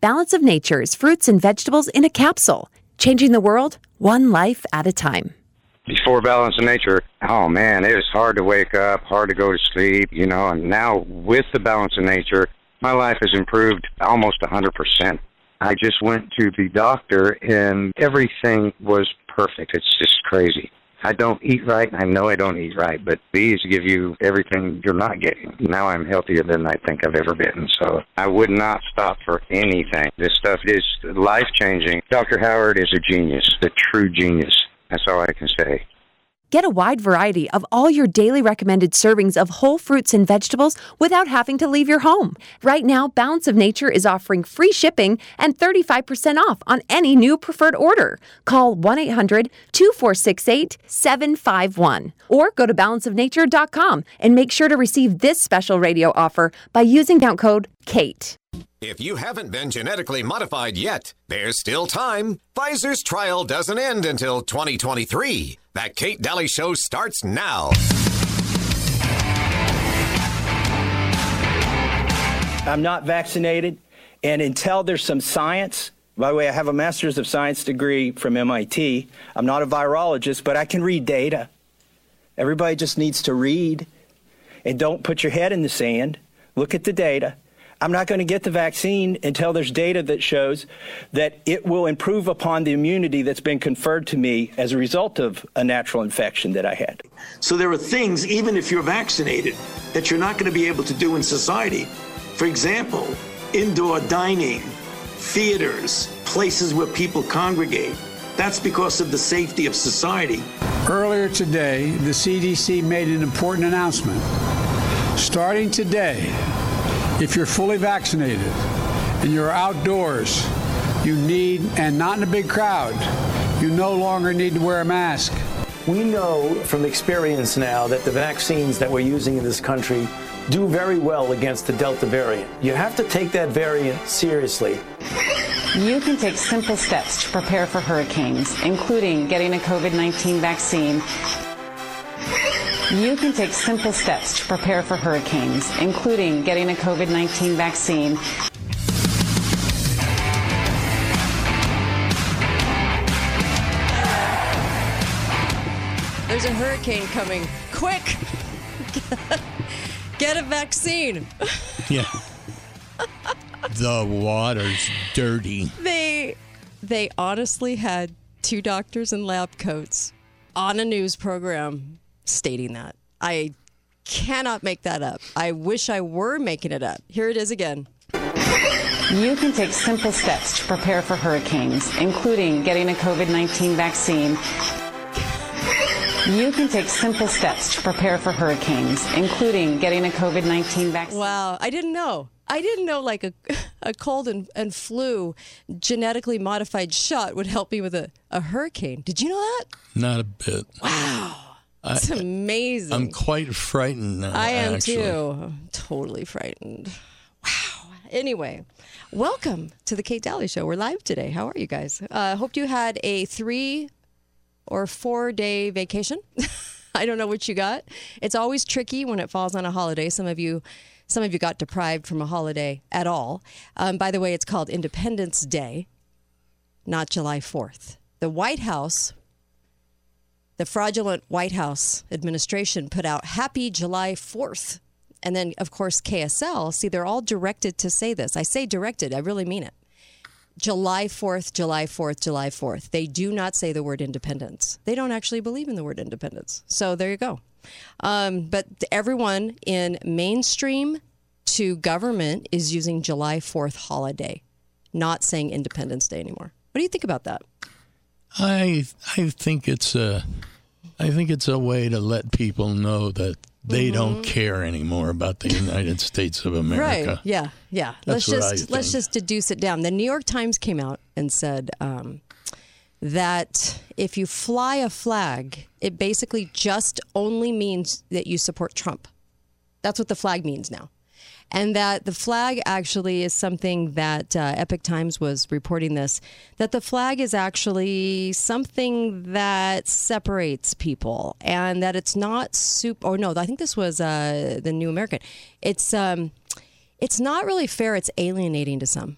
Balance of Nature's fruits and vegetables in a capsule, changing the world one life at a time. Before Balance of Nature, oh man, it was hard to wake up, hard to go to sleep, you know, and now with the Balance of Nature, my life has improved almost 100%. I just went to the doctor and everything was perfect. It's just crazy. I don't eat right. I know I don't eat right, but these give you everything you're not getting. Now I'm healthier than I think I've ever been. So I would not stop for anything. This stuff is life changing. Dr. Howard is a genius, the true genius. That's all I can say. Get a wide variety of all your daily recommended servings of whole fruits and vegetables without having to leave your home. Right now, Balance of Nature is offering free shipping and 35% off on any new preferred order. Call 1 800 2468 751 or go to balanceofnature.com and make sure to receive this special radio offer by using discount code KATE. If you haven't been genetically modified yet, there's still time. Pfizer's trial doesn't end until 2023. That Kate Dalley Show starts now. I'm not vaccinated, and until there's some science, by the way, I have a master's of science degree from MIT. I'm not a virologist, but I can read data. Everybody just needs to read and don't put your head in the sand. Look at the data. I'm not going to get the vaccine until there's data that shows that it will improve upon the immunity that's been conferred to me as a result of a natural infection that I had. So there are things, even if you're vaccinated, that you're not going to be able to do in society. For example, indoor dining, theaters, places where people congregate. That's because of the safety of society. Earlier today, the CDC made an important announcement. Starting today, if you're fully vaccinated and you're outdoors, you need, and not in a big crowd, you no longer need to wear a mask. We know from experience now that the vaccines that we're using in this country do very well against the Delta variant. You have to take that variant seriously. You can take simple steps to prepare for hurricanes, including getting a COVID 19 vaccine you can take simple steps to prepare for hurricanes, including getting a COVID 19 vaccine. There's a hurricane coming. Quick! Get a vaccine. Yeah. the water's dirty. They they honestly had two doctors in lab coats on a news program stating that. I cannot make that up. I wish I were making it up. Here it is again. You can take simple steps to prepare for hurricanes, including getting a COVID 19 vaccine. You can take simple steps to prepare for hurricanes, including getting a COVID 19 vaccine. Wow, I didn't know. I didn't know like a, a cold and, and flu genetically modified shot would help me with a, a hurricane. Did you know that? Not a bit. Wow. It's amazing. I'm quite frightened now. I am actually. too. Totally frightened. Wow. Anyway, welcome to the Kate Dalley Show. We're live today. How are you guys? I uh, hope you had a three or four day vacation. I don't know what you got. It's always tricky when it falls on a holiday. Some of you. Some of you got deprived from a holiday at all. Um, by the way, it's called Independence Day, not July 4th. The White House the fraudulent White House administration put out Happy July 4th. And then, of course, KSL. See, they're all directed to say this. I say directed, I really mean it. July 4th, July 4th, July 4th. They do not say the word independence. They don't actually believe in the word independence. So there you go. Um, but everyone in mainstream to government is using July 4th holiday, not saying Independence Day anymore. What do you think about that? I I think it's a I think it's a way to let people know that they mm-hmm. don't care anymore about the United States of America. Right. Yeah. Yeah. That's let's just let's just deduce it down. The New York Times came out and said um, that if you fly a flag, it basically just only means that you support Trump. That's what the flag means now and that the flag actually is something that uh, Epoch Times was reporting this that the flag is actually something that separates people, and that it's not soup. Or no, I think this was uh, the New American. It's um, it's not really fair. It's alienating to some.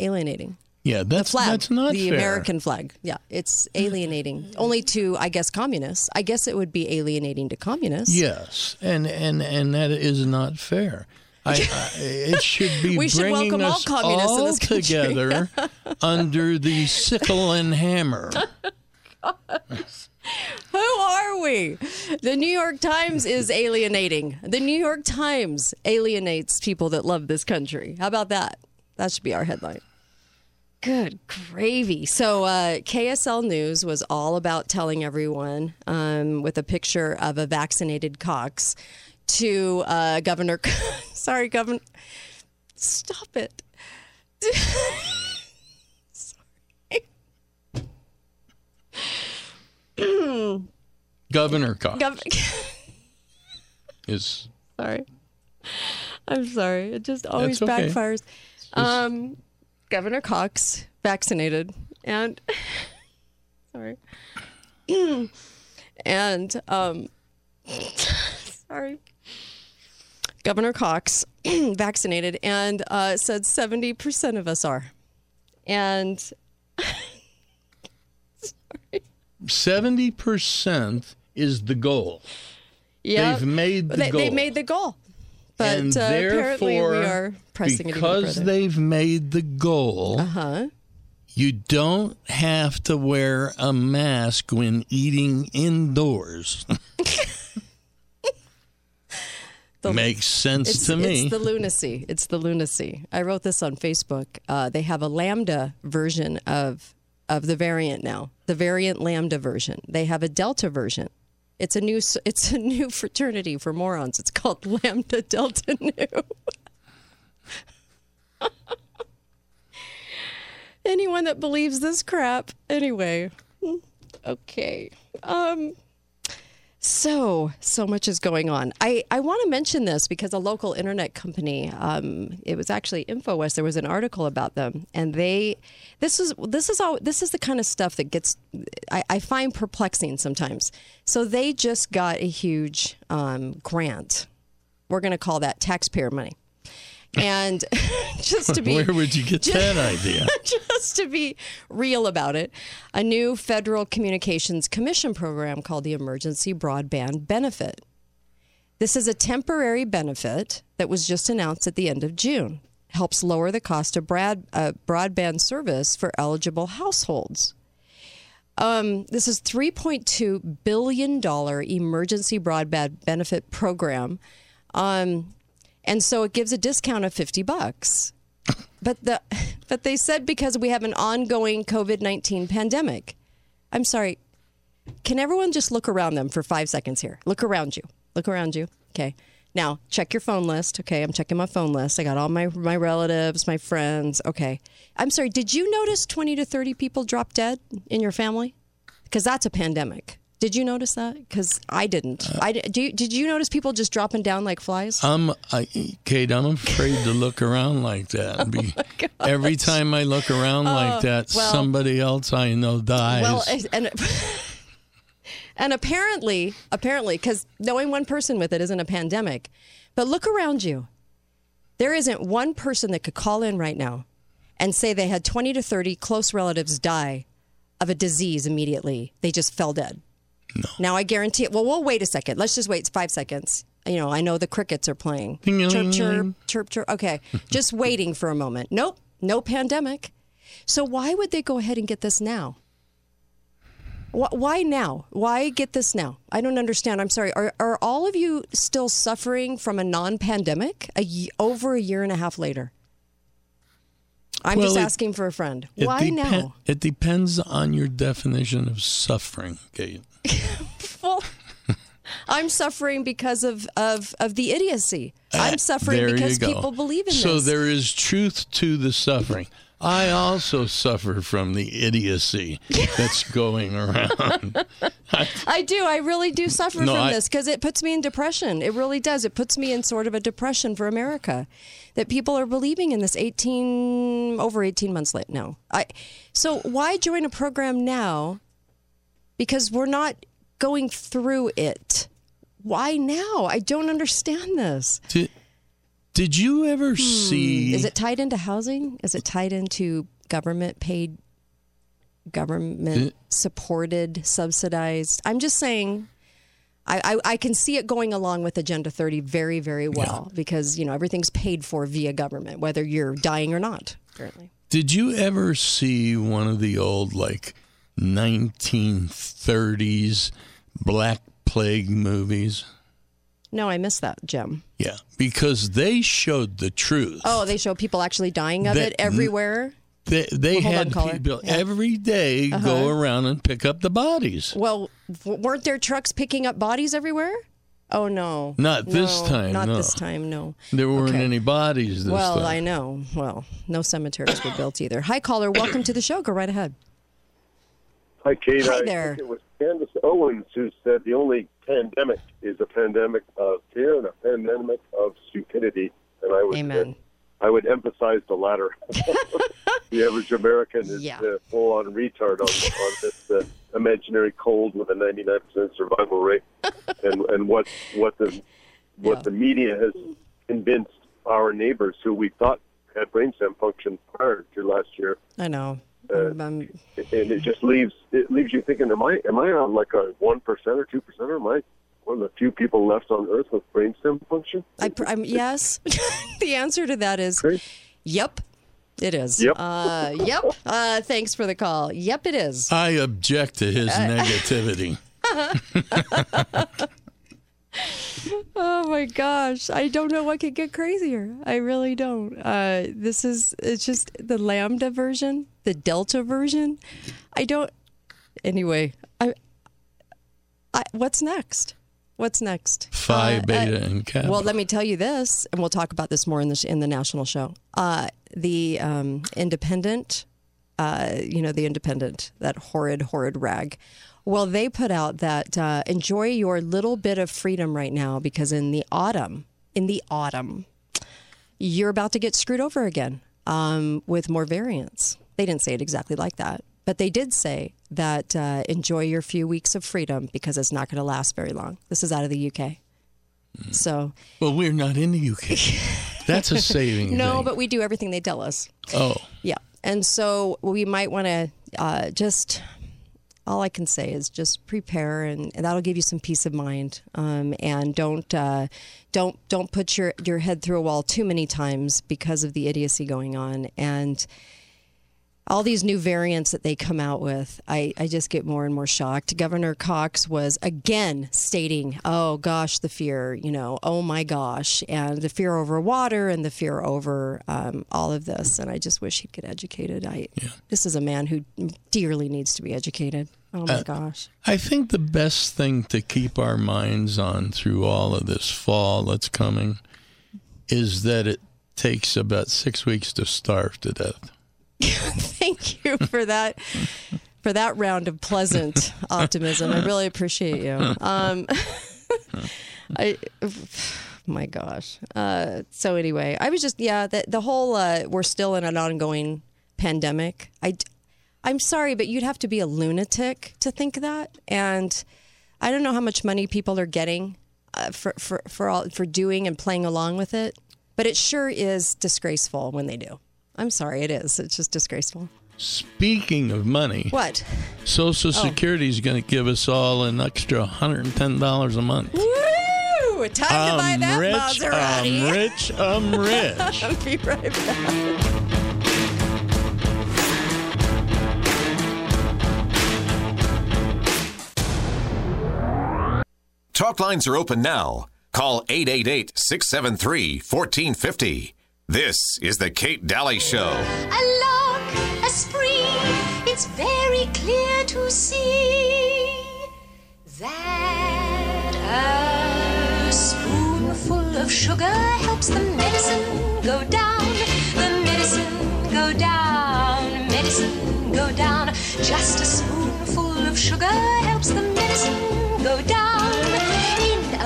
alienating. Yeah, that's Flag, that's not the fair. American flag. Yeah, it's alienating only to, I guess, communists. I guess it would be alienating to communists. Yes, and and and that is not fair. I, I, it should be We should welcome all communists in all this country. together under the sickle and hammer. Who are we? The New York Times is alienating. The New York Times alienates people that love this country. How about that? That should be our headline. Good gravy. So, uh, KSL News was all about telling everyone um, with a picture of a vaccinated Cox to uh, Governor. Sorry, Governor. Stop it. Sorry. Governor Cox Gov- is sorry. I'm sorry. It just always okay. backfires. Um, Governor Cox vaccinated and sorry. and um sorry. Governor Cox vaccinated and uh, said 70% of us are. And seventy percent is the goal. yeah, They've made the they, they goal. made the goal. But and uh, apparently we are pressing it because they've made the goal. Uh-huh. You don't have to wear a mask when eating indoors. Makes sense to me. It's the lunacy. It's the lunacy. I wrote this on Facebook. Uh, they have a lambda version of of the variant now. The variant lambda version. They have a delta version. It's a new. It's a new fraternity for morons. It's called Lambda Delta Nu. Anyone that believes this crap, anyway. Okay. Um. So, so much is going on. I, I want to mention this because a local internet company, um, it was actually InfoWest. There was an article about them, and they, this is this is all this is the kind of stuff that gets I, I find perplexing sometimes. So they just got a huge um, grant. We're going to call that taxpayer money, and just to be Where would you get that idea? just to be real about it, a new Federal Communications Commission program called the Emergency Broadband Benefit. This is a temporary benefit that was just announced at the end of June. Helps lower the cost of broad, uh, broadband service for eligible households. Um, this is $3.2 billion emergency broadband benefit program. Um, and so it gives a discount of 50 bucks. But the but they said because we have an ongoing COVID-19 pandemic. I'm sorry. Can everyone just look around them for 5 seconds here? Look around you. Look around you. Okay. Now, check your phone list. Okay, I'm checking my phone list. I got all my my relatives, my friends. Okay. I'm sorry, did you notice 20 to 30 people drop dead in your family? Because that's a pandemic. Did you notice that? Because I didn't. Uh, I di- do. You, did you notice people just dropping down like flies? I'm, I, Kate, I'm afraid to look around like that. Oh Be- every time I look around like oh, that, well- somebody else I know dies. Well, and and apparently, apparently, because knowing one person with it isn't a pandemic, but look around you. There isn't one person that could call in right now and say they had 20 to 30 close relatives die of a disease immediately. They just fell dead. No. Now I guarantee it. Well, we'll wait a second. Let's just wait five seconds. You know, I know the crickets are playing. Chirp, chirp, chirp, chirp. Okay, just waiting for a moment. Nope, no pandemic. So why would they go ahead and get this now? Why now? Why get this now? I don't understand. I'm sorry. Are, are all of you still suffering from a non pandemic a y- over a year and a half later? I'm Well, just it- asking for a friend. Why now? It depends on your definition of suffering, Kate. Well, I'm suffering because of, of, of the idiocy. I'm suffering Uh, There because people believe in so this. So there is truth to the suffering. I also suffer from the idiocy that's going around. I do. I really do suffer No, from I- this because it puts me in depression. It really does. It puts me in sort of a depression for America that people are believing in this 18 over 18 months late now. I so why join a program now? Because we're not going through it. Why now? I don't understand this. to Did you ever see? Hmm. Is it tied into housing? Is it tied into government paid, government supported, subsidized? I'm just saying. I, I, I can see it going along with Agenda 30 very, very well because you know everything's paid for via government, whether you're dying or not. Currently, Did you ever see one of the old like 1930s Black Plague movies? no, I missed that, Jim. Yeah, because they showed the truth. Oh, they show people actually dying of That- it everywhere. They, they Well, hold on, had people Yeah. every day Uh-huh. go around and pick up the bodies. Well, weren't there trucks picking up bodies everywhere? Oh no, Not this time, Not no. this time. No. There weren't Okay. any bodies this well, time. I know. Well, no cemeteries were built either. Hi, caller. Welcome to the show. Go right ahead. Hi, Kate. Hi I there. think it was Candace Owens who said the only pandemic is a pandemic of fear and a pandemic of stupidity. And I would, Amen. I would emphasize the latter. the average American is Yeah. uh, full on retard on, on this uh, imaginary cold with a 99% survival rate, and and what what the what the media has convinced our neighbors who we thought had brainstem function prior to last year I know. Uh, Um, and it just leaves it leaves you thinking, am I am I on like a one percent or two percent, or am I one of the few people left on Earth with brainstem function? I, pr- I'm, yes. the answer to that is, yep, it is. Yep. Uh, yep. Uh, thanks for the call. Yep, it is. I object to his Uh, negativity. Oh my gosh. I don't know what could get crazier. I really don't. Uh, this is, it's just the Lambda version, the Delta version. I don't, anyway, I, I what's next? What's next? Phi, Uh, beta, uh, and kappa. Well, let me tell you this, and we'll talk about this more in the in the national show. Uh, the um, independent, uh, you know, the independent, that horrid, horrid rag. Well, they put out that uh, enjoy your little bit of freedom right now because in the autumn, in the autumn, you're about to get screwed over again um, with more variants. They didn't say it exactly like that, but they did say that uh, enjoy your few weeks of freedom because it's not going to last very long. This is out of the UK. So, well, we're not in the UK. That's a saving. no, thing. but we do everything they tell us. oh, Yeah. And so we might want to uh, just, all I can say is just prepare, and, and that'll give you some peace of mind. Um, and don't uh, don't don't put your your head through a wall too many times because of the idiocy going on and. All these new variants that they come out with, I, I just get more and more shocked. Governor Cox was again stating, oh gosh, the fear, you know, oh my gosh, and the fear over water and the fear over um, all of this. And I just wish he'd get educated. I, This is a man who dearly needs to be educated. Oh my Uh, gosh. I think the best thing to keep our minds on through all of this fall that's coming is that it takes about six weeks to starve to death. Thank you for that. For that round of pleasant optimism, I really appreciate you. Um, I, my gosh. Uh, so anyway, I was just yeah. The, the whole uh, we're still in an ongoing pandemic. I, I'm sorry, but you'd have to be a lunatic to think that. And I don't know how much money people are getting uh, for for for all for doing and playing along with it. But it sure is disgraceful when they do. I'm sorry, it is. It's just disgraceful. Speaking of money, What? Social Oh. Security is going to give us all an extra $110 a month. Woo! Time to buy I'm that rich, Maserati. I'm rich, I'm rich. I'll be right back. Talk lines are open now. Call 888 673 1450. This is The Kate Dalley Show. A a spring, it's very clear to see that a spoonful of sugar helps the medicine go down, the medicine go down, medicine go down. Just a spoonful of sugar helps the medicine go down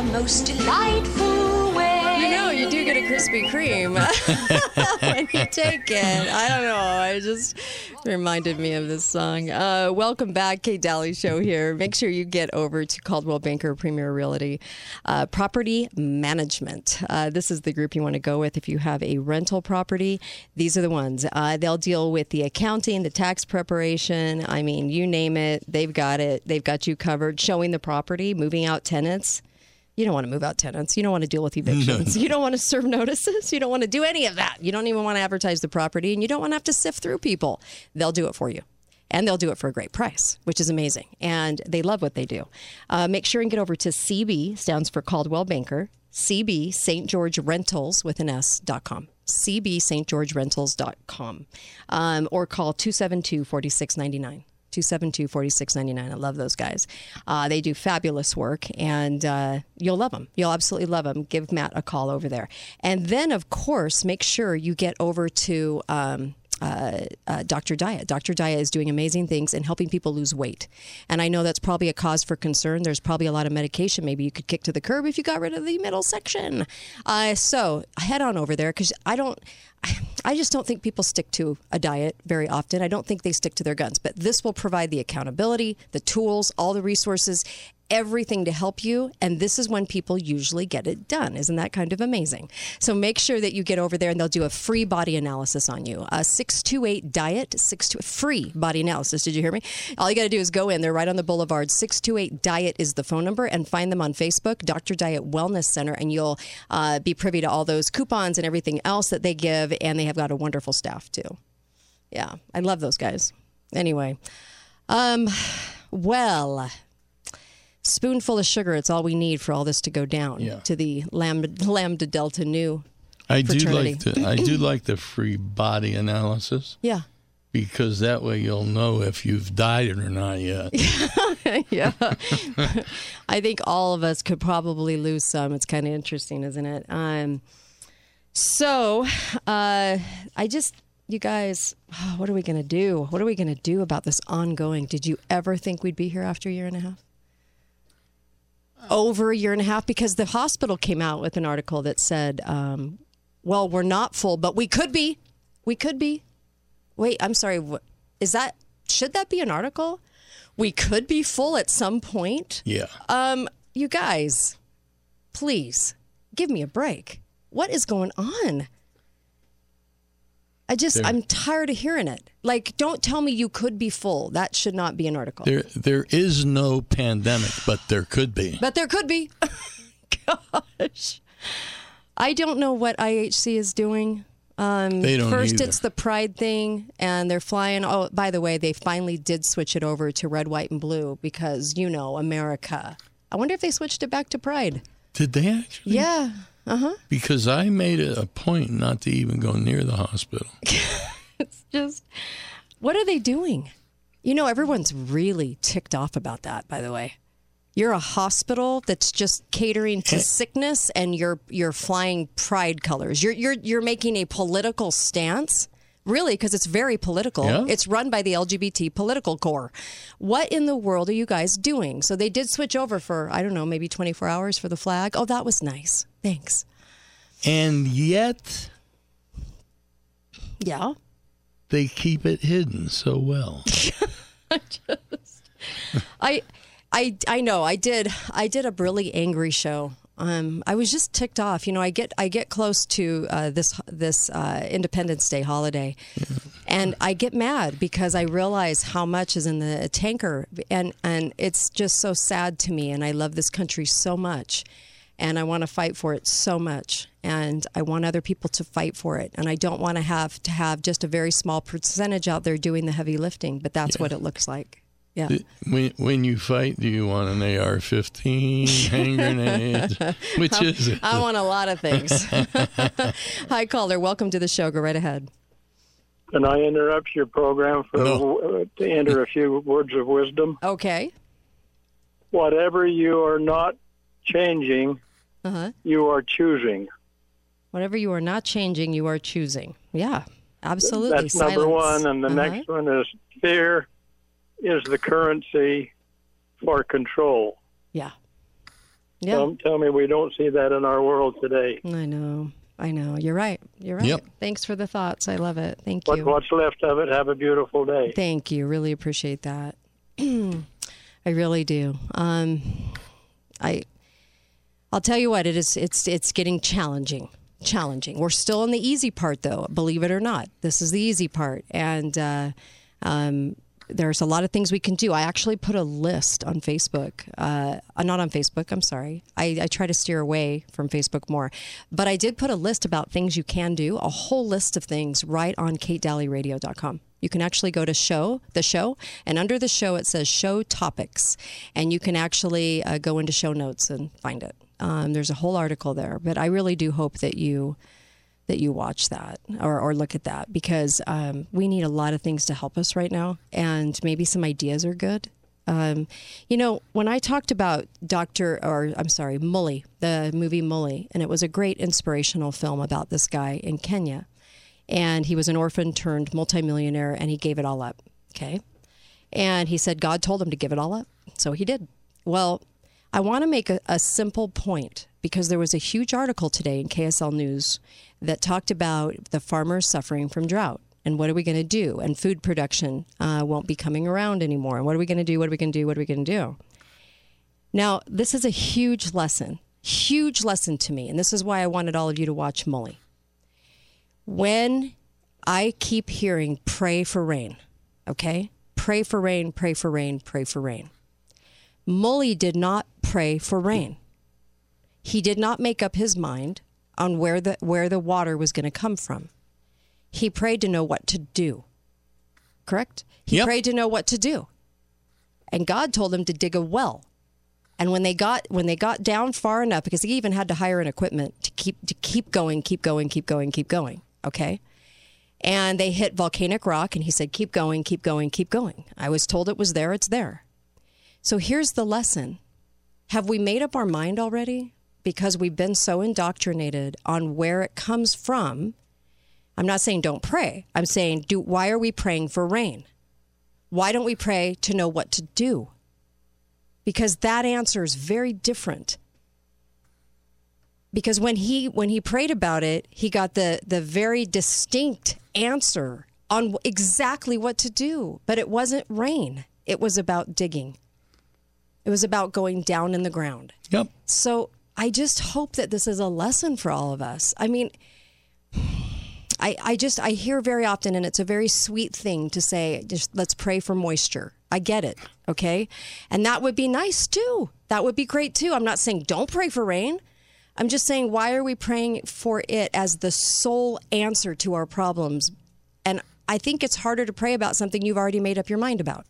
most delightful way. you know, you do get a Krispy Kreme when you take it. I don't know. I just reminded me of this song. Uh, welcome back, Kate Dalley Show here. Make sure you get over to Coldwell Banker Premier Realty uh, Property Management. Uh, this is the group you want to go with if you have a rental property. These are the ones. Uh, they'll deal with the accounting, the tax preparation. I mean, you name it, they've got it. They've got you covered. Showing the property, moving out tenants. You don't want to move out tenants. You don't want to deal with evictions. You don't want to serve notices. You don't want to do any of that. You don't even want to advertise the property and you don't want to have to sift through people. They'll do it for you. And they'll do it for a great price, which is amazing. And they love what they do. Uh, make sure and get over to CB, stands for Coldwell Banker, CB St. George Rentals with an S dot com. CBStGeorgeRentals.com. Um, or call 272 4699. 272 4699. I love those guys. Uh, they do fabulous work and uh, you'll love them. You'll absolutely love them. Give Matt a call over there. And then, of course, make sure you get over to. Um, uh, uh, Dr. Diet. Dr. Diet is doing amazing things and helping people lose weight. And I know that's probably a cause for concern. There's probably a lot of medication maybe you could kick to the curb if you got rid of the middle section. Uh, so head on over there because I don't. I just don't think people stick to a diet very often. I don't think they stick to their guns, but this will provide the accountability, the tools, all the resources, everything to help you. And this is when people usually get it done. Isn't that kind of amazing? So make sure that you get over there and they'll do a free body analysis on you. Uh, 628 Diet, 628 free body analysis. Did you hear me? All you got to do is go in. They're right on the boulevard. 628 Diet is the phone number and find them on Facebook, Dr. Diet Wellness Center, and you'll uh, be privy to all those coupons and everything else that they give. And they have got a wonderful staff too. Yeah, I love those guys. Anyway, um, well, spoonful of sugar. It's all we need for all this to go down Yeah. to the Lambda, Lambda Delta Nu. I do fraternity. like the I do like the free body analysis Yeah. because that way you'll know if you've died or not yet. yeah. I think all of us could probably lose some. It's kind of interesting, isn't it? Um, so, uh, I just, you guys, what are we going to do? What are we going to do about this ongoing? Did you ever think we'd be here after a year and a half? Over a year and a half? Because the hospital came out with an article that said, um, well, we're not full, but we could be. We could be. Wait, I'm sorry. Is that, should that be an article? We could be full at some point. Yeah. Um, you guys, please give me a break. What is going on? I just, There- I'm tired of hearing it. Like, don't tell me you could be full. That should not be an article. There there is no pandemic, but there could be. But there could be. Gosh. I don't know what IHC is doing. Um, They don't first, either. it's the pride thing, and they're flying. Oh, by the way, they finally did switch it over to red, white, and blue because, you know, America. I wonder if they switched it back to pride. Did they actually? Yeah. Uh huh. Because I made it a point not to even go near the hospital. It's just, what are they doing? You know, everyone's really ticked off about that, by the way. You're a hospital that's just catering to sickness and you're you're flying pride colors. You're you're you're making a political stance. Really, because it's very political. Yeah. It's run by the LGBT political core. What in the world are you guys doing? So they did switch over for, I don't know, maybe 24 hours for the flag. Oh, that was nice. Thanks. And yet Yeah. they keep it hidden so well. I, I, I know. I did. I did a really angry show. Um, I was just ticked off. You know, I get I get close to uh, this this uh, Independence Day holiday, and I get mad because I realize how much is in the tanker, and and it's just so sad to me. And I love this country so much, and I want to fight for it so much, and I want other people to fight for it, and I don't want to have to have just a very small percentage out there doing the heavy lifting. But that's what it looks like. Yeah. When when you fight, do you want an AR-15, hand grenades? Which is it? I want a lot of things. Hi, caller. Welcome to the show. Go right ahead. Can I interrupt your program for uh, to enter a few words of wisdom? Okay. Whatever you are not changing, Uh huh. you are choosing. Whatever you are not changing, you are choosing. Yeah, absolutely. That's number one, and the Uh-huh. next one is fear is the currency for control. Yeah. Yeah. Don't tell me we don't see that in our world today. I know. I know. You're right. You're right. Yep. Thanks for the thoughts. I love it. Thank What, you. what's left of it, have a beautiful day. Thank you. Really appreciate that. I really do. Um, I I'll tell you what, it is it's it's getting challenging. Challenging. We're still in the easy part though, believe it or not. This is the easy part. And uh, um, there's a lot of things we can do. I actually put a list on Facebook. Uh, uh, not on Facebook, I'm sorry. I, I try to steer away from Facebook more. But I did put a list about things you can do, a whole list of things right on katedalleyradio.com. You can actually go to show, the show, and under the show it says show topics. And you can actually uh, go into show notes and find it. Um, there's a whole article there. But I really do hope that you that you watch that or, or look at that because um, we need a lot of things to help us right now and maybe some ideas are good. Um, you know when i talked about dr or i'm sorry mully the movie mully and it was a great inspirational film about this guy in kenya. And he was an orphan turned multimillionaire and he gave it all up okay? And he said god told him to give it all up. So he did. Well i want to make a, a simple point because there was a huge article today in ksl news that talked about the farmers suffering from drought. And what are we going to do? And food production uh, won't be coming around anymore. And what are we going to do? What are we going to do? What are we going to do? Now this is a huge lesson huge lesson to me. And this is why i wanted all of you to watch mully. When i keep hearing pray for rain okay? Pray for rain pray for rain pray for rain. Mully did not pray for rain he did not make up his mind on where the where the water was going to come from. He prayed to know what to do. Correct? He prayed to know what to do. And God told him to dig a well. And when they got when they got down far enough because he even had to hire an equipment to keep to keep going, keep going, keep going, keep going, okay? And they hit volcanic rock and he said keep going, keep going, keep going. I was told it was there, it's there. So here's the lesson. Have we made up our mind already? Because we've been so indoctrinated on where it comes from. I'm not saying don't pray. I'm saying do why are we praying for rain? Why don't we pray to know what to do? Because that answer is very different. Because when he when he prayed about it, he got the the very distinct answer on exactly what to do, but it wasn't rain. It was about digging. It was about going down in the ground. Yep. So I just hope that this is a lesson for all of us. I mean, I, I just I hear very often, and it's a very sweet thing to say, just let's pray for moisture. I get it, okay, and that would be nice too. That would be great too. I'm not saying don't pray for rain. I'm just saying why are we praying for it as the sole answer to our problems? And I think it's harder to pray about something you've already made up your mind about.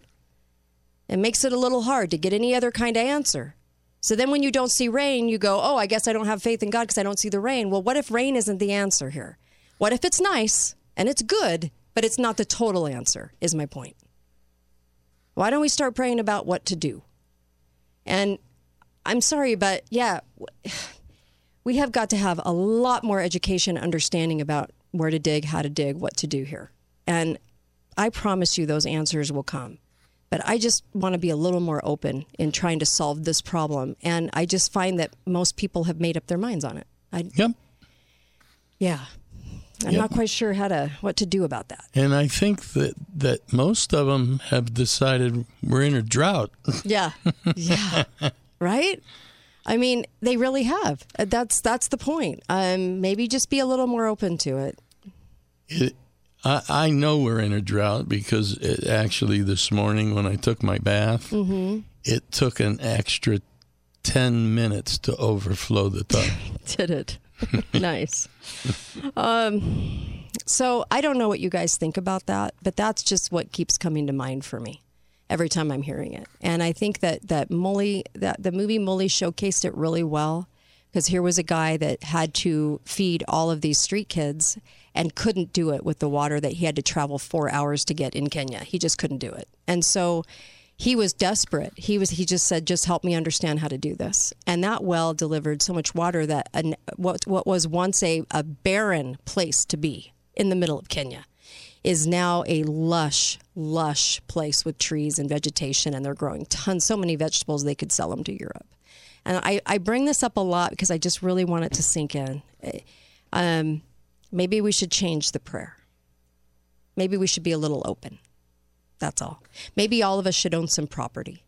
It makes it a little hard to get any other kind of answer. So then when you don't see rain, you go, oh, I guess I don't have faith in God because I don't see the rain. Well, what if rain isn't the answer here? What if it's nice and it's good, but it's not the total answer, is my point. Why don't we start praying about what to do? And I'm sorry, but yeah, we have got to have a lot more education, understanding about where to dig, how to dig, what to do here. And I promise you those answers will come. But I just want to be a little more open in trying to solve this problem. And I just find that most people have made up their minds on it. I, yep. Yeah. I'm Yep. not quite sure how to what to do about that. And I think that that most of them have decided we're in a drought. Yeah. Yeah. right? I mean, they really have. That's that's the point. Um, maybe just be a little more open to it. It, I, I know we're in a drought because it, actually this morning when I took my bath, Mm-hmm. it took an extra 10 minutes to overflow the tub. Did it? nice. Um, so I don't know what you guys think about that, but that's just what keeps coming to mind for me every time I'm hearing it. And I think that that Mully, that the movie Mully showcased it really well because here was a guy that had to feed all of these street kids and couldn't do it with the water that he had to travel four hours to get in Kenya. He just couldn't do it, and so he was desperate. He was. He just said, "Just help me understand how to do this." And that well delivered so much water that an, what what was once a, a barren place to be in the middle of Kenya is now a lush, lush place with trees and vegetation, and they're growing tons, so many vegetables they could sell them to Europe. And I, I bring this up a lot because I just really want it to sink in. Um, maybe we should change the prayer. Maybe we should be a little open. That's all. Maybe all of us should own some property.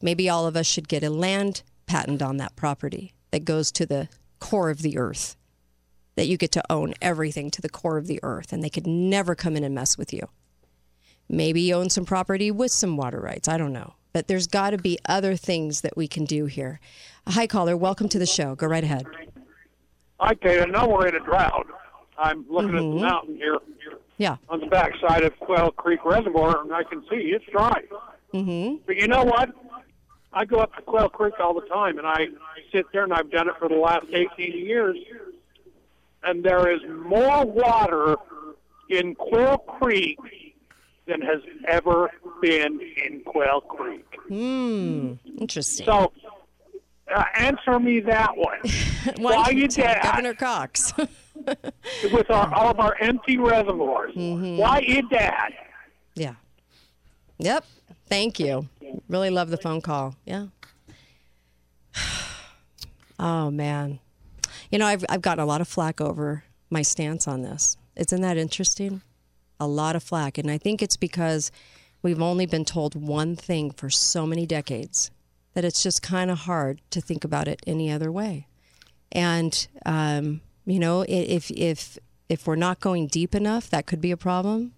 Maybe all of us should get a land patent on that property that goes to the core of the earth. That you get to own everything to the core of the earth and they could never come in and mess with you. Maybe you own some property with some water rights. I don't know. But there's got to be other things that we can do here. Hi, caller. Welcome to the show. Go right ahead. Hi, Kate. I know we're in a drought. I'm looking at the mountain here Yeah. on the backside of Quail Creek Reservoir, and I can see it's dry. Mm-hmm. But you know what? I go up to Quail Creek all the time, and I sit there, and I've done it for the last 18 years. And there is more water in Quail Creek than has ever been in Quail Creek. Hmm. Interesting. So, uh, answer me that one. Why Why you you? Governor Cox? with our, all of our empty reservoirs. Mm-hmm. Why is that? Yeah. Yep. Thank you. Really love the phone call. Yeah. Oh man. You know, I've I've gotten a lot of flack over my stance on this. Isn't that interesting? A lot of flack, and I think it's because we've only been told one thing for so many decades that it's just kind of hard to think about it any other way. And um, you know, if if if we're not going deep enough, that could be a problem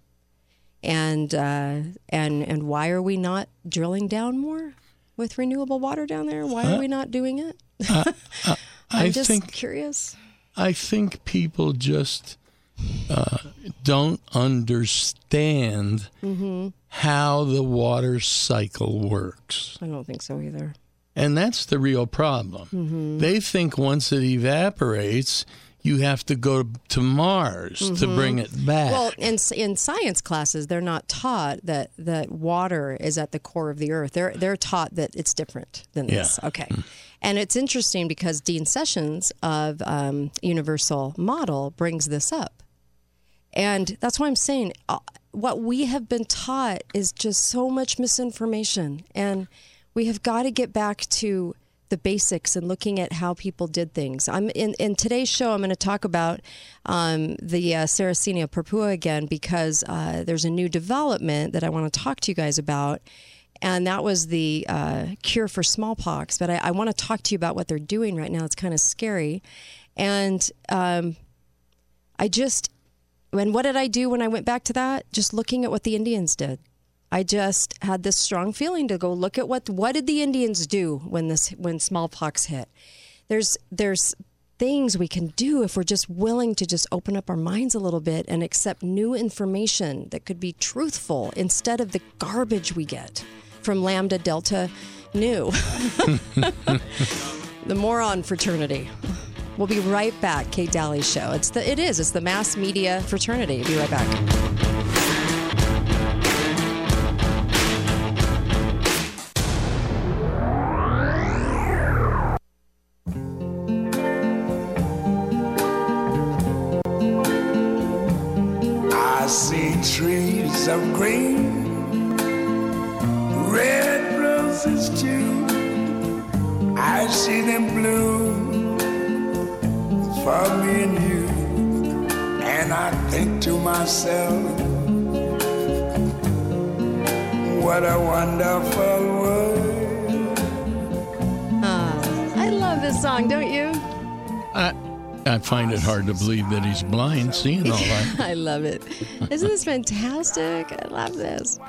and uh, and and why are we not drilling down more with renewable water down there? Why are Uh, we not doing it? I I'm just think curious. I think people just uh, don't understand hmm how the water cycle works. I don't think so either. And that's the real problem. Mhm. They think once it evaporates, you have to go to Mars to Mhm. bring it back. Well, in in science classes, they're not taught that that water is at the core of the earth. They're they're taught that it's different than this. Yeah. Okay, and it's interesting because Dean Sessions of um, Universal Model brings this up, and that's why I'm saying uh, what we have been taught is just so much misinformation, and we have got to get back to the basics and looking at how people did things. I'm in, in today's show. I'm going to talk about um, the uh, Sarracenia purpura again because uh, there's a new development that I want to talk to you guys about, and that was the uh, cure for smallpox. But I, I want to talk to you about what they're doing right now. It's kind of scary, and um, I just and what did I do when I went back to that? Just looking at what the Indians did. I just had this strong feeling to go look at what what did the Indians do when this when smallpox hit. There's there's things we can do if we're just willing to just open up our minds a little bit and accept new information that could be truthful instead of the garbage we get from Lambda Delta Nu. the moron fraternity. We'll be right back, Kate Dalley Show. It's the it is, it's the mass media fraternity. Be right back. Trees of green, red roses too. I see them bloom for me and you. And I think to myself, what a wonderful world. Ah, I love this song, don't you? I, I find it hard to believe that he's blind, seeing all that. I love it. Isn't this fantastic? I love this.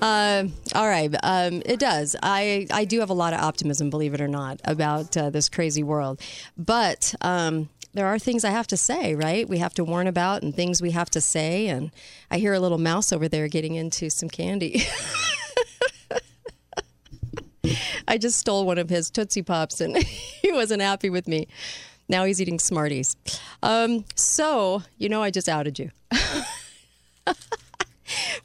Um, all right, um, it does. I I do have a lot of optimism, believe it or not, about uh, this crazy world. But um, there are things I have to say, right? We have to warn about, and things we have to say. And I hear a little mouse over there getting into some candy. I just stole one of his Tootsie Pops and he wasn't happy with me. Now he's eating Smarties. Um, so, you know, I just outed you.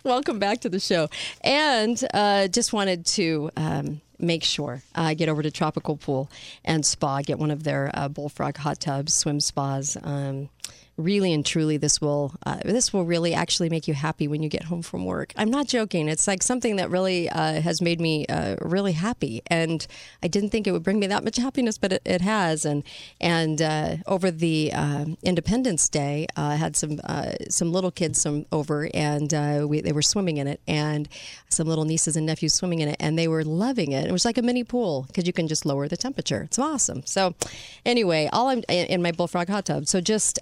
Welcome back to the show. And uh, just wanted to um, make sure I get over to Tropical Pool and Spa, get one of their uh, bullfrog hot tubs, swim spas. Um, really and truly this will uh, this will really actually make you happy when you get home from work. I'm not joking. It's like something that really uh, has made me uh, really happy, and I didn't think it would bring me that much happiness, but it, it has. And and uh, over the uh, Independence Day, uh, I had some some little kids some over, and we, they were swimming in it, and some little nieces and nephews swimming in it, and they were loving it. It was like a mini pool because you can just lower the temperature. It's awesome. So anyway, all I'm in my bullfrog hot tub. So just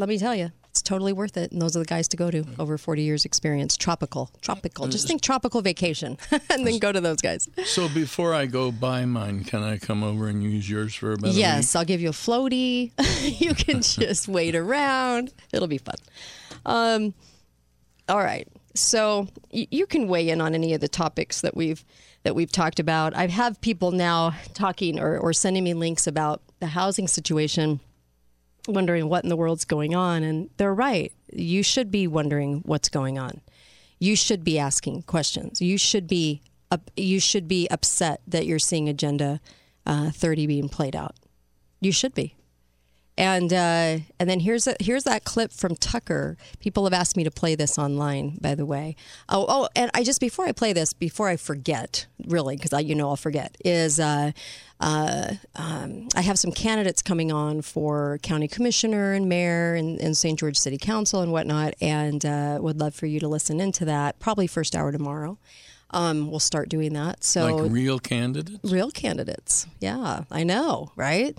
let me tell you, it's totally worth it. And those are the guys to go to over 40 years experience. Tropical, tropical. Just think tropical vacation and then go to those guys. So before I go buy mine, can I come over and use yours for a about Yes, I'll give you a floaty. you can just wait around. It'll be fun. Um, all right. So y- you can weigh in on any of the topics that we've that we've talked about. I have people now talking or, or sending me links about the housing situation wondering what in the world's going on. And they're right. You should be wondering what's going on. You should be asking questions. You should be you should be upset that you're seeing Agenda uh, 30 being played out. You should be. And uh, and then here's a, here's that clip from Tucker. People have asked me to play this online, by the way. Oh, oh, and I just before I play this, before I forget, really, because I you know I'll forget, is uh, uh, um, I have some candidates coming on for county commissioner and mayor and, and St. George City Council and whatnot, and uh, would love for you to listen into that. Probably first hour tomorrow. Um, we'll start doing that. So like real candidates. Real candidates. Yeah, I know, right?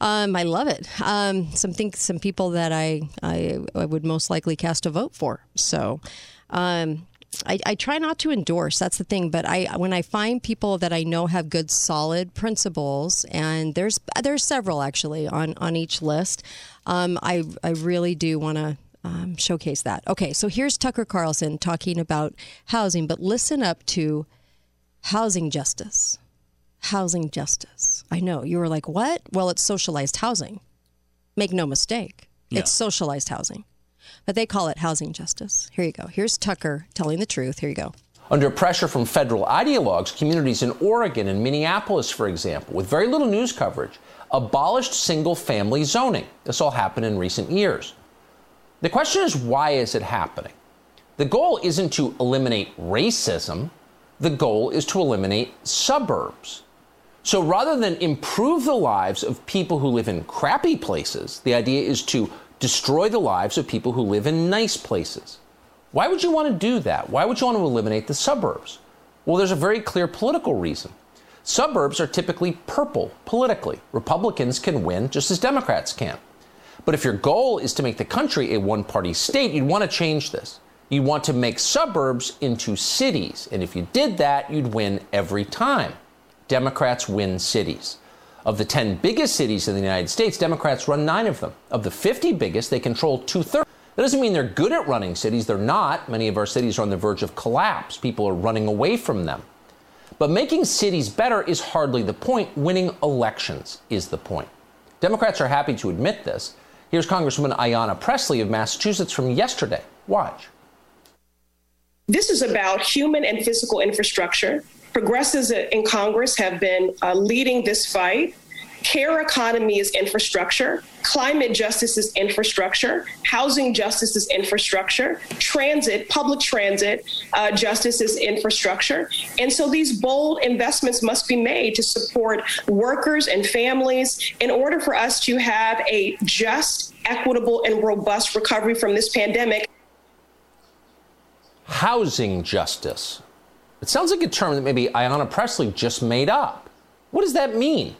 Um, I love it. Um, some think some people that I, I, I would most likely cast a vote for. So. Um, I, I, try not to endorse. That's the thing. But I, when I find people that I know have good, solid principles, and there's there's several actually on on each list, um, I I really do want to um, showcase that. Okay, so here's Tucker Carlson talking about housing, but listen up to housing justice. Housing justice. I know you were like, what? Well, it's socialized housing. Make no mistake, yeah. it's socialized housing but they call it housing justice. Here you go. Here's Tucker telling the truth. Here you go. Under pressure from federal ideologues, communities in Oregon and Minneapolis, for example, with very little news coverage, abolished single family zoning. This all happened in recent years. The question is why is it happening? The goal isn't to eliminate racism, the goal is to eliminate suburbs. So rather than improve the lives of people who live in crappy places, the idea is to destroy the lives of people who live in nice places. Why would you want to do that? Why would you want to eliminate the suburbs? Well, there's a very clear political reason. Suburbs are typically purple politically. Republicans can win just as Democrats can. But if your goal is to make the country a one party state, you'd want to change this. You'd want to make suburbs into cities. And if you did that, you'd win every time. Democrats win cities. Of the 10 biggest cities in the United States, Democrats run nine of them. Of the 50 biggest, they control two thirds. That doesn't mean they're good at running cities. They're not. Many of our cities are on the verge of collapse. People are running away from them. But making cities better is hardly the point. Winning elections is the point. Democrats are happy to admit this. Here's Congresswoman Ayanna Pressley of Massachusetts from yesterday. Watch. This is about human and physical infrastructure Progressives in Congress have been uh, leading this fight. Care economy is infrastructure, climate justice is infrastructure, housing justice is infrastructure, transit, public transit uh, justice is infrastructure. And so these bold investments must be made to support workers and families in order for us to have a just, equitable, and robust recovery from this pandemic. Housing justice it sounds like a term that maybe Ayanna Pressley just made up. What does that mean?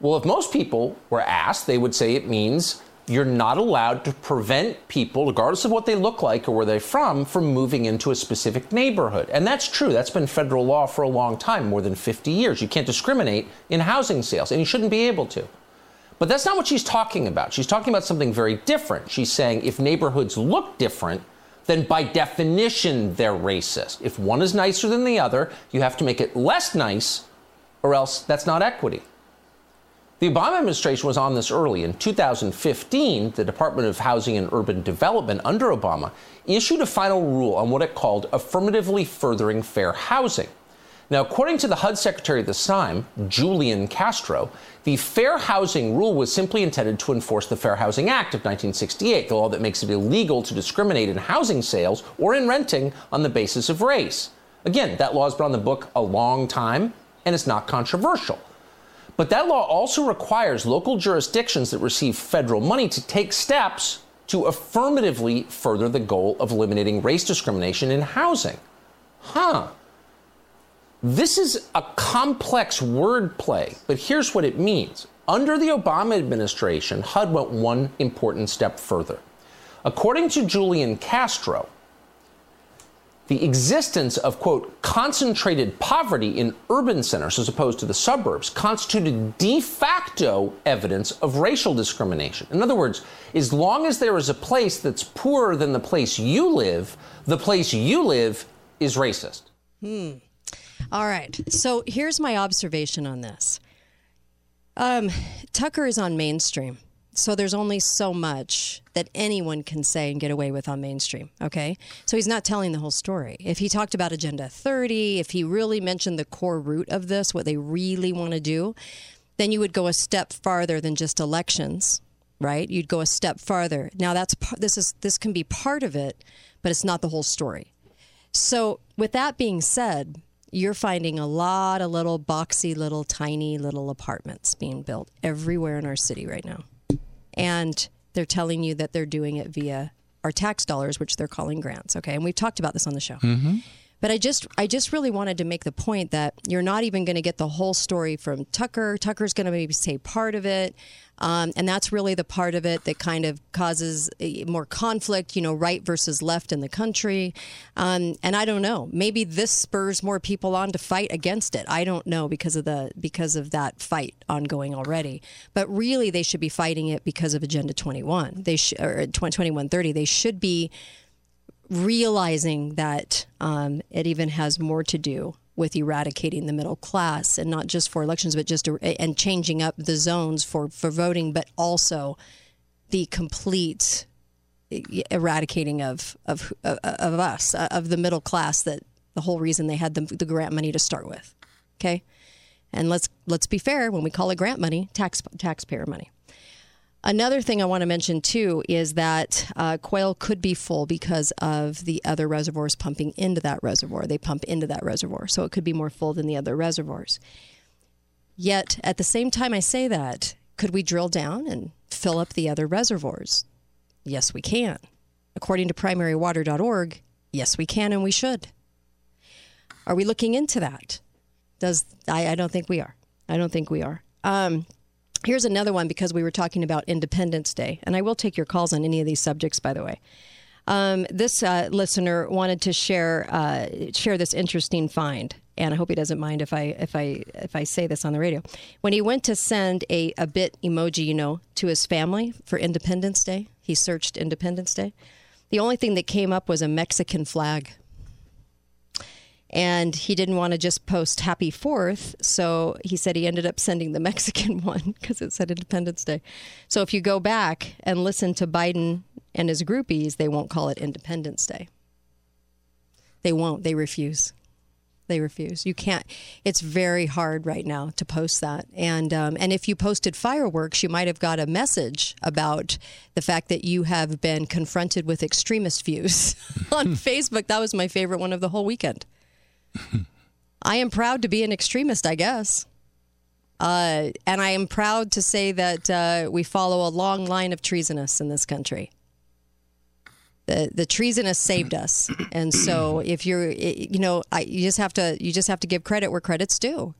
Well, if most people were asked, they would say it means you're not allowed to prevent people, regardless of what they look like or where they're from, from moving into a specific neighborhood. And that's true. That's been federal law for a long time, more than 50 years. You can't discriminate in housing sales, and you shouldn't be able to. But that's not what she's talking about. She's talking about something very different. She's saying if neighborhoods look different, then by definition they're racist. If one is nicer than the other, you have to make it less nice, or else that's not equity. The Obama administration was on this early. In 2015, the Department of Housing and Urban Development under Obama issued a final rule on what it called affirmatively furthering fair housing. Now, according to the HUD secretary at the time, Julian Castro, the Fair Housing Rule was simply intended to enforce the Fair Housing Act of 1968, the law that makes it illegal to discriminate in housing sales or in renting on the basis of race. Again, that law has been on the book a long time and it's not controversial. But that law also requires local jurisdictions that receive federal money to take steps to affirmatively further the goal of eliminating race discrimination in housing. Huh. This is a complex wordplay, but here's what it means. Under the Obama administration, HUD went one important step further. According to Julian Castro, the existence of, quote, concentrated poverty in urban centers as opposed to the suburbs constituted de facto evidence of racial discrimination. In other words, as long as there is a place that's poorer than the place you live, the place you live is racist. Hmm. All right. So here's my observation on this. Um, Tucker is on mainstream. So there's only so much that anyone can say and get away with on mainstream. Okay. So he's not telling the whole story. If he talked about Agenda 30, if he really mentioned the core root of this, what they really want to do, then you would go a step farther than just elections, right? You'd go a step farther. Now that's this is this can be part of it, but it's not the whole story. So with that being said, you're finding a lot of little boxy, little tiny little apartments being built everywhere in our city right now and they're telling you that they're doing it via our tax dollars, which they're calling grants. Okay, and we've talked about this on the show. Mm-hmm. But I just, I just really wanted to make the point that you're not even going to get the whole story from Tucker. Tucker's going to maybe say part of it, um, and that's really the part of it that kind of causes eh, more conflict. You know, right versus left in the country, um, and I don't know. Maybe this spurs more people on to fight against it. I don't know because of the because of that fight ongoing already. But really, they should be fighting it because of Agenda 21. They sh- or 2130. They should be realizing that um, it even has more to do with eradicating the middle class and not just for elections but just uh, and changing up the zones for for voting but also the complete eradicating of of of, of us of the middle class that the whole reason they had the, the grant money to start with okay? And let's let's be fair when we call it grant money tax taxpayer money Another thing I want to mention too is that uh, Quail could be full because of the other reservoirs pumping into that reservoir. They pump into that reservoir, so it could be more full than the other reservoirs. Yet, at the same time, I say that, could we drill down and fill up the other reservoirs? Yes, we can. According to primarywater.org, yes, we can and we should. Are we looking into that? Does I, I don't think we are. I don't think we are. Um, Here's another one because we were talking about Independence Day, and I will take your calls on any of these subjects, by the way. Um, this uh, listener wanted to share uh, share this interesting find, and I hope he doesn't mind if I if I if I say this on the radio. When he went to send a a Bitmoji, you know, to his family for Independence Day, he searched Independence Day. The only thing that came up was a Mexican flag and he didn't want to just post happy fourth. So he said he ended up sending the mexican one because it said independence day. So if you go back and listen to biden and his groupies they won't call it independence day. They won't. They refuse. They refuse. You can't. It's very hard right now to post that. And um, and if you posted fireworks you might have got a message about the fact that you have been confronted with extremist views on facebook. That was my favorite one of the whole weekend I am proud to be an extremist, I guess. Uh, and I am proud to say that uh, we follow a long line of treasonous in this country. The the treasonous saved us, and so if you're, you know, I, you just have to you just have to give credit where credit's due.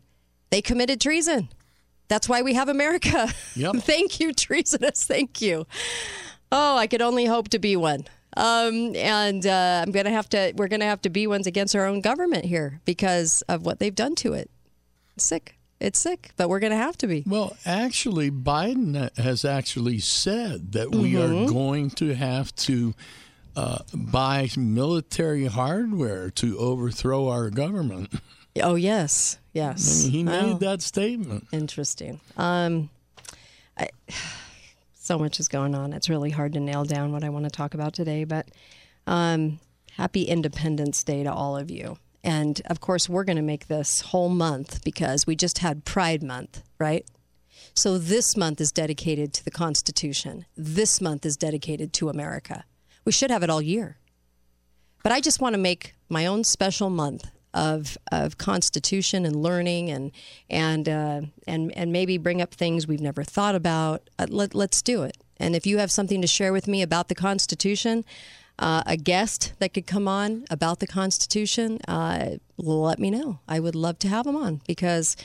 They committed treason. That's why we have America. Yep. Thank you, treasonous. Thank you. Oh, I could only hope to be one. Um, and uh, I'm gonna have to. We're gonna have to be ones against our own government here because of what they've done to it. It's sick. It's sick, but we're gonna have to be. Well, actually, Biden has actually said that we Mhm. are going to have to uh, buy military hardware to overthrow our government. Oh yes, yes. I mean, he made Oh. that statement. Interesting. Um, I, so much is going on. It's really hard to nail down what I want to talk about today. But um, happy Independence Day to all of you. And of course, we're going to make this whole month because we just had Pride Month, right? So this month is dedicated to the Constitution. This month is dedicated to America. We should have it all year. But I just want to make my own special month of of Constitution and learning and and uh, and and maybe bring up things we've never thought about. Uh, let, let's do it. And if you have something to share with me about the Constitution, uh, a guest that could come on about the Constitution, uh, let me know. I would love to have them on because,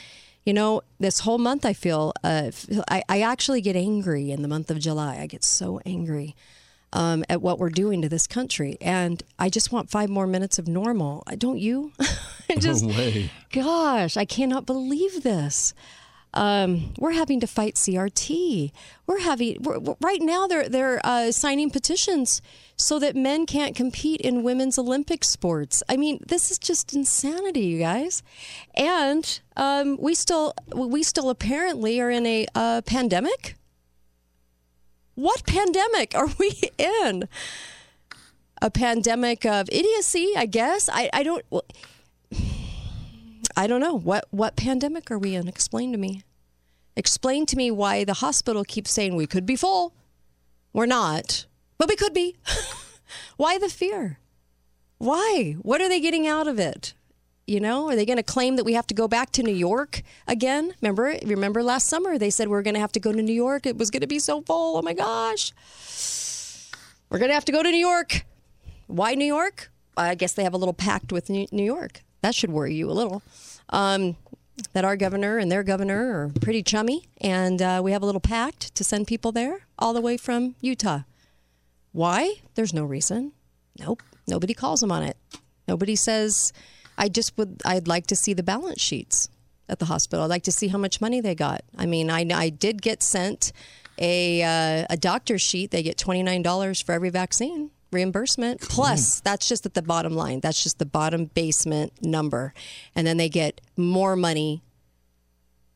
you know, this whole month I feel, uh, I, I actually get angry in the month of July. I get so angry um, at what we're doing to this country. And I just want five more minutes of normal. Don't you? I just, no way. gosh, I cannot believe this. Um, we're having to fight CRT. We're having we're, we're- right now. They're they're uh, signing petitions so that men can't compete in women's Olympic sports. I mean, this is just insanity, you guys. And um, we still we still apparently are in a uh, pandemic. What pandemic are we in? A pandemic of idiocy, I guess. I, I don't. Well, I don't know what what pandemic are we in. Explain to me. Explain to me why the hospital keeps saying we could be full. We're not, but we could be. why the fear? Why? What are they getting out of it? You know, are they going to claim that we have to go back to New York again? Remember, remember last summer they said we are going to have to go to New York. It was going to be so full. Oh my gosh, we're going to have to go to New York. Why New York? I guess they have a little pact with New New York. That should worry you a little. Um, that our governor and their governor are pretty chummy, and uh, we have a little pact to send people there all the way from Utah. Why? There's no reason. Nope. Nobody calls them on it. Nobody says, I just would, I'd like to see the balance sheets at the hospital. I'd like to see how much money they got. I mean, I, I did get sent a, uh, a doctor's sheet. They get $29 for every vaccine reimbursement. Plus, that's just at the bottom line. That's just the bottom basement number. And then they get more money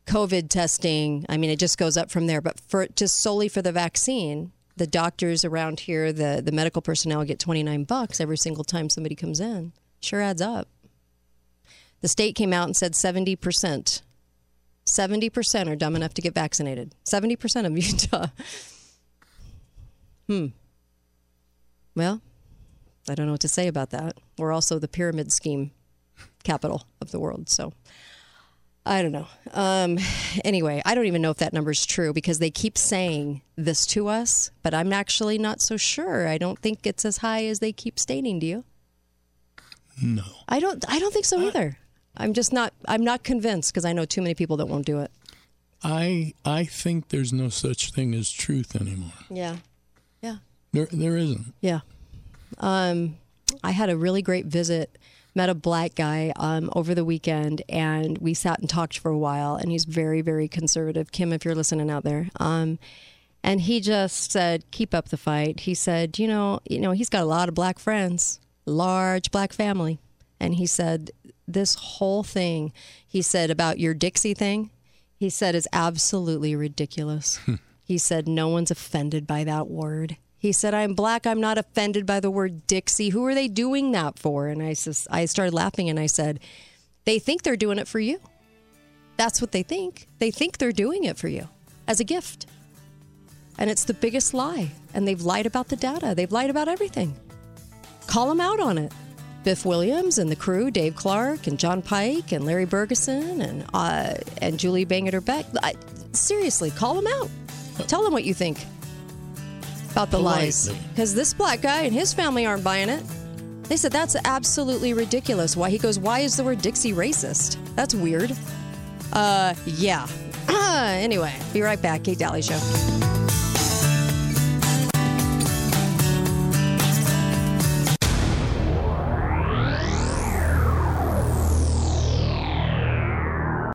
COVID testing, I mean, it just goes up from there. But for just solely for the vaccine, the doctors around here, the, the medical personnel get 29 bucks every single time somebody comes in. Sure adds up. The state came out and said 70%. 70% are dumb enough to get vaccinated. 70% of Utah. Hmm. Well, I don't know what to say about that. We're also the pyramid scheme capital of the world. So I don't know. Um, anyway, I don't even know if that number is true because they keep saying this to us, but I'm actually not so sure. I don't think it's as high as they keep stating. Do you? No. I don't. I don't think so either. I'm just not. I'm not convinced because I know too many people that won't do it. I I think there's no such thing as truth anymore. Yeah. Yeah. There there isn't. Yeah. Um, I had a really great visit. Met a black guy um, over the weekend, and we sat and talked for a while. And he's very, very conservative. Kim, if you're listening out there, um, and he just said, "Keep up the fight." He said, "You know, you know, he's got a lot of black friends, large black family." And he said, "This whole thing," he said about your Dixie thing, he said is absolutely ridiculous. Hmm. he said, "No one's offended by that word." He said, "I'm black. I'm not offended by the word Dixie. Who are they doing that for?" And I says, I started laughing, and I said, "They think they're doing it for you. That's what they think. They think they're doing it for you as a gift." And it's the biggest lie. And they've lied about the data. They've lied about everything. Call them out on it. Biff Williams and the crew, Dave Clark and Jon Pike and Larry Bergeson and uh, and Julie Bangerter Beck. I, seriously, call them out. Tell them what you think about the lies. Because this black guy and his family aren't buying it. They said that's absolutely ridiculous. Why he goes, why is the word Dixie racist? That's weird. Uh, yeah. anyway, be right back. Kate Dalley Show.